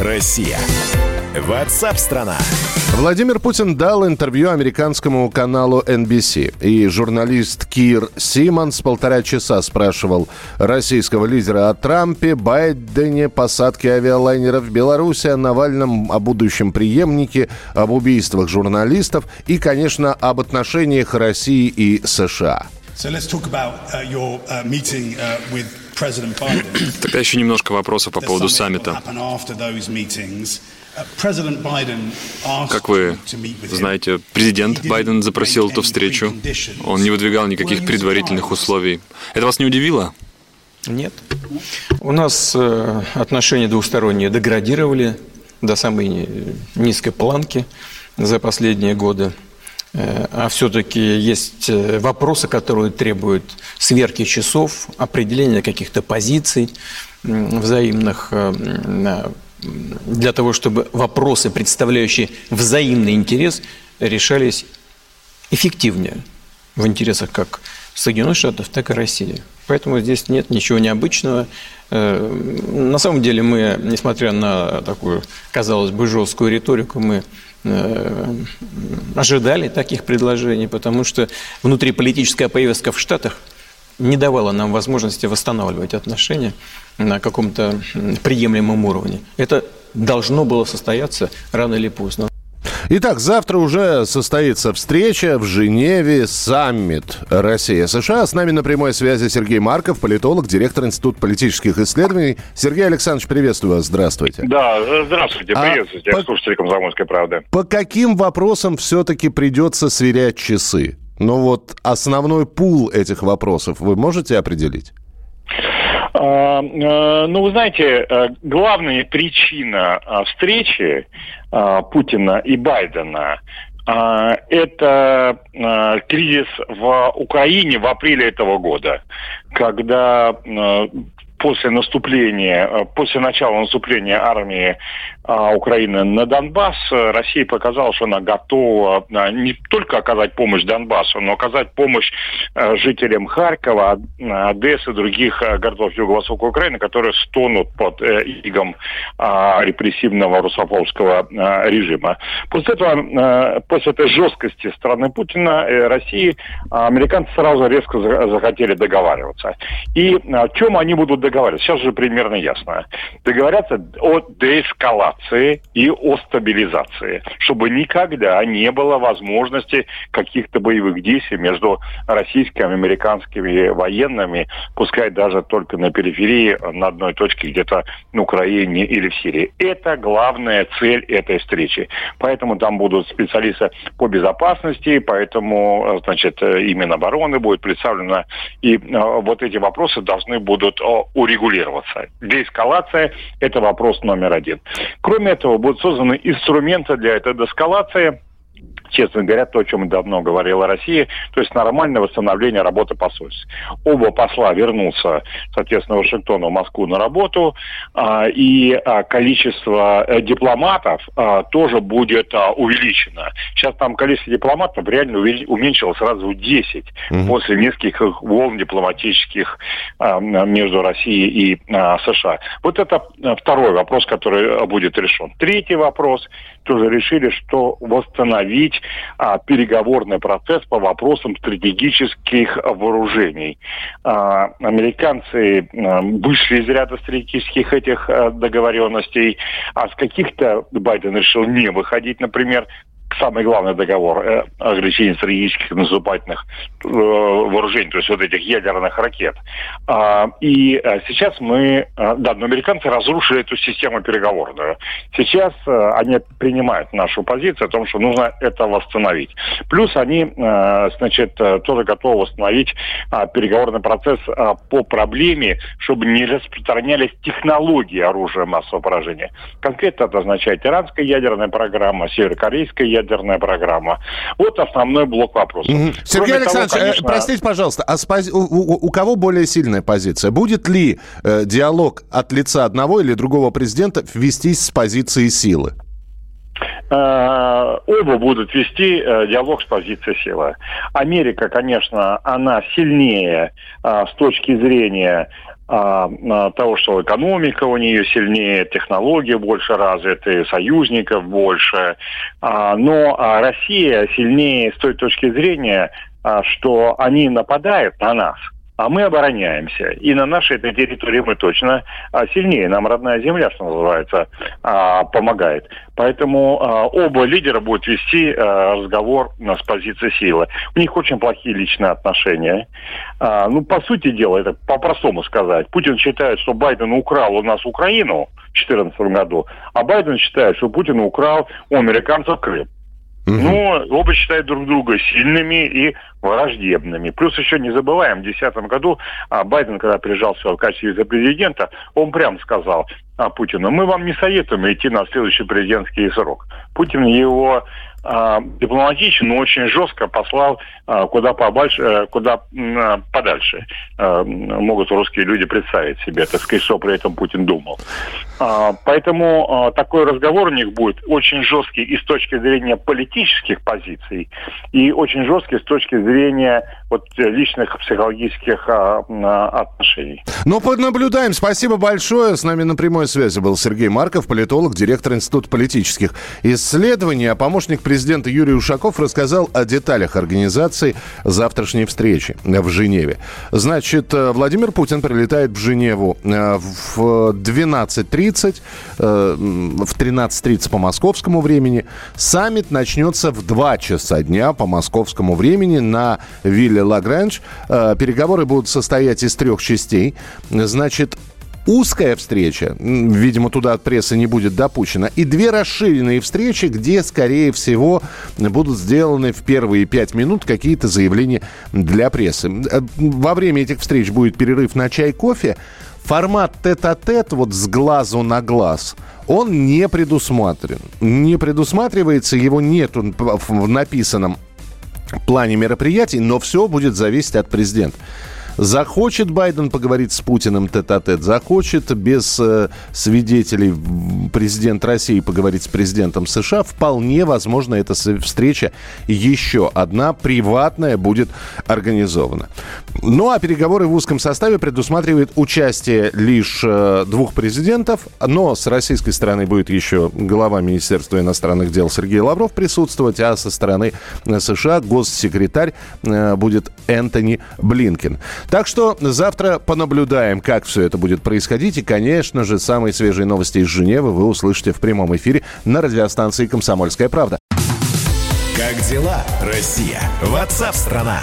Россия? Ватсап-страна! Владимир Путин дал интервью американскому каналу NBC. И журналист Кир Симонс полтора часа спрашивал российского лидера о Трампе, Байдене, посадке авиалайнеров в Беларуси, о Навальном, о будущем преемнике, об убийствах журналистов и, конечно, об отношениях России и США. So let's talk about uh, your uh, meeting uh, with. Тогда еще немножко вопросов по поводу саммита. Как вы знаете, президент Байден запросил эту встречу. Он не выдвигал никаких предварительных условий. Это вас не удивило? Нет. У нас э, отношения двусторонние деградировали до самой низкой планки за последние годы. Э, а все-таки есть э, вопросы, которые требуют сверки часов, определения каких-то позиций взаимных для того, чтобы вопросы, представляющие взаимный интерес, решались эффективнее в интересах как Соединенных Штатов, так и России. Поэтому здесь нет ничего необычного. Э, на самом деле мы, несмотря на такую, казалось бы, жесткую риторику, мы э, ожидали таких предложений, потому что внутриполитическая повестка в Штатах не давала нам возможности восстанавливать отношения на каком-то приемлемом уровне. Это должно было состояться рано или поздно. Итак, завтра уже состоится встреча в Женеве, саммит Россия-США. С нами на прямой связи Сергей Марков, политолог, директор Института политических исследований. Сергей Александрович, приветствую вас, здравствуйте. Да, здравствуйте, а приветствуйте, по... слушатели «Комсомольской правды». По каким вопросам все-таки придется сверять часы? Ну вот основной пул этих вопросов вы можете определить? А, а, ну, вы знаете, э, главная причина а, встречи Путина и Байдена это кризис в Украине в апреле этого года, когда после наступления, э, после начала наступления армии а, Украины на Донбасс, Россия показала, что она готова а, не только оказать помощь Донбассу, но оказать помощь а, жителям Харькова, Одессы, других городов Юго-Востока Украины, которые стонут под э, игом репрессивного русофобского режима. После этого, после этой жесткости страны Путина, э, России, американцы сразу резко захотели договариваться. И о чем они будут договариваться? Сейчас же примерно ясно. Договорятся о деэскалации и о стабилизации, чтобы никогда не было возможности каких-то боевых действий между российскими американскими военными, пускай даже только на периферии, на одной точке где-то на Украине или в Сирии. Это главная цель этой встречи. Поэтому там будут специалисты по безопасности, поэтому, значит, именно обороны будет представлена, и э, вот эти вопросы должны будут урегулироваться. Деэскалация – это вопрос номер один. Кроме этого, будут созданы инструменты для этой деэскалации – честно говоря, то, о чем давно говорила Россия, то есть нормальное восстановление работы посольств. Оба посла вернутся, соответственно, в Вашингтон, в Москву на работу, а, и а, количество э, дипломатов а, тоже будет увеличено. Сейчас там количество дипломатов реально уменьшилось сразу в 10 mm-hmm. после нескольких волн дипломатических между Россией и США. Вот это второй вопрос, который будет решен. Третий вопрос, тоже решили, что восстановить а, переговорный процесс по вопросам стратегических вооружений. А, американцы а, вышли из ряда стратегических этих а, договоренностей, а с каких-то Байден решил не выходить, например, самый главный договор э, ограничение стратегических наступательных э, вооружений, то есть вот этих ядерных ракет. А, и а, сейчас мы, а, да, но американцы разрушили эту систему переговорную. Сейчас а, они принимают нашу позицию о том, что нужно это восстановить. Плюс они, значит, тоже готовы восстановить переговорный процесс по проблеме, чтобы не распространялись технологии оружия массового поражения. Конкретно это означает иранская ядерная программа, северокорейская ядерная ядерная программа. Вот основной блок вопросов. Угу. Сергей Кроме Александрович, того, конечно... простите, пожалуйста, а спози... у, у, у кого более сильная позиция? Будет ли э, диалог от лица одного или другого президента вестись с позиции силы? Э, оба будут вести э, диалог с позиции силы. Америка, конечно, она сильнее э, с точки зрения того, что экономика у нее сильнее, технологии больше развиты, союзников больше. Но Россия сильнее с той точки зрения, что они нападают на нас – а мы обороняемся. И на нашей этой территории мы точно а, сильнее. Нам родная земля, что называется, а, помогает. Поэтому а, оба лидера будут вести разговор с позиции силы. У них очень плохие личные отношения. Ну, по сути дела, это по-простому сказать. Путин считает, что Байден украл у нас Украину в 2014 году, а Байден считает, что Путин украл у американцев Крым. Но оба считают друг друга сильными и враждебными. Плюс еще не забываем, в 2010 году а Байден, когда приезжал в качестве вице-президента, он прямо сказал а, Путину, мы вам не советуем идти на следующий президентский срок. Путин его дипломатично, но очень жестко послал а, куда побольше, э, куда а, подальше. Могут русские люди представить себе, так сказать, что при этом Путин думал. Поэтому такой разговор у них будет очень жесткий и с точки зрения политических позиций, и очень жесткий с точки зрения вот личных психологических отношений. Ну, понаблюдаем. Спасибо большое. С нами на прямой связи был Сергей Марков, политолог, директор Института политических исследований, а помощник президента президента Юрий Ушаков рассказал о деталях организации завтрашней встречи в Женеве. Значит, э, Владимир Путин прилетает в Женеву э, в 12.30, э, в 13.30 по московскому времени. Саммит начнется в 2 часа дня по московскому времени на вилле Лагранж. Переговоры будут состоять из трех частей. Значит, узкая встреча, видимо, туда от прессы не будет допущена, и две расширенные встречи, где, скорее всего, будут сделаны в первые пять минут какие-то заявления для прессы. Э, во время этих встреч будет перерыв на чай, кофе. Формат тет-а-тет, вот с глазу на глаз, он не предусмотрен. Не предусматривается, его нету в написанном плане мероприятий, но все будет зависеть от президента. Захочет Байден поговорить с Путиным тет-а-тет, захочет без э, свидетелей президент России поговорить с президентом США, вполне возможно, эта встреча еще одна приватная будет организована. Ну а переговоры в узком составе предусматривают участие лишь э, двух президентов, но с российской стороны будет еще глава Министерства иностранных дел Сергей Лавров присутствовать, а со стороны э, США госсекретарь э, будет Энтони Блинкен. Так что завтра понаблюдаем, как все это будет происходить. И, конечно же, самые свежие новости из Женевы вы услышите в прямом эфире на радиостанции «Комсомольская правда». Как дела, Россия? Ватсап-страна!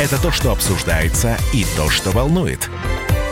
Это то, что обсуждается и то, что волнует.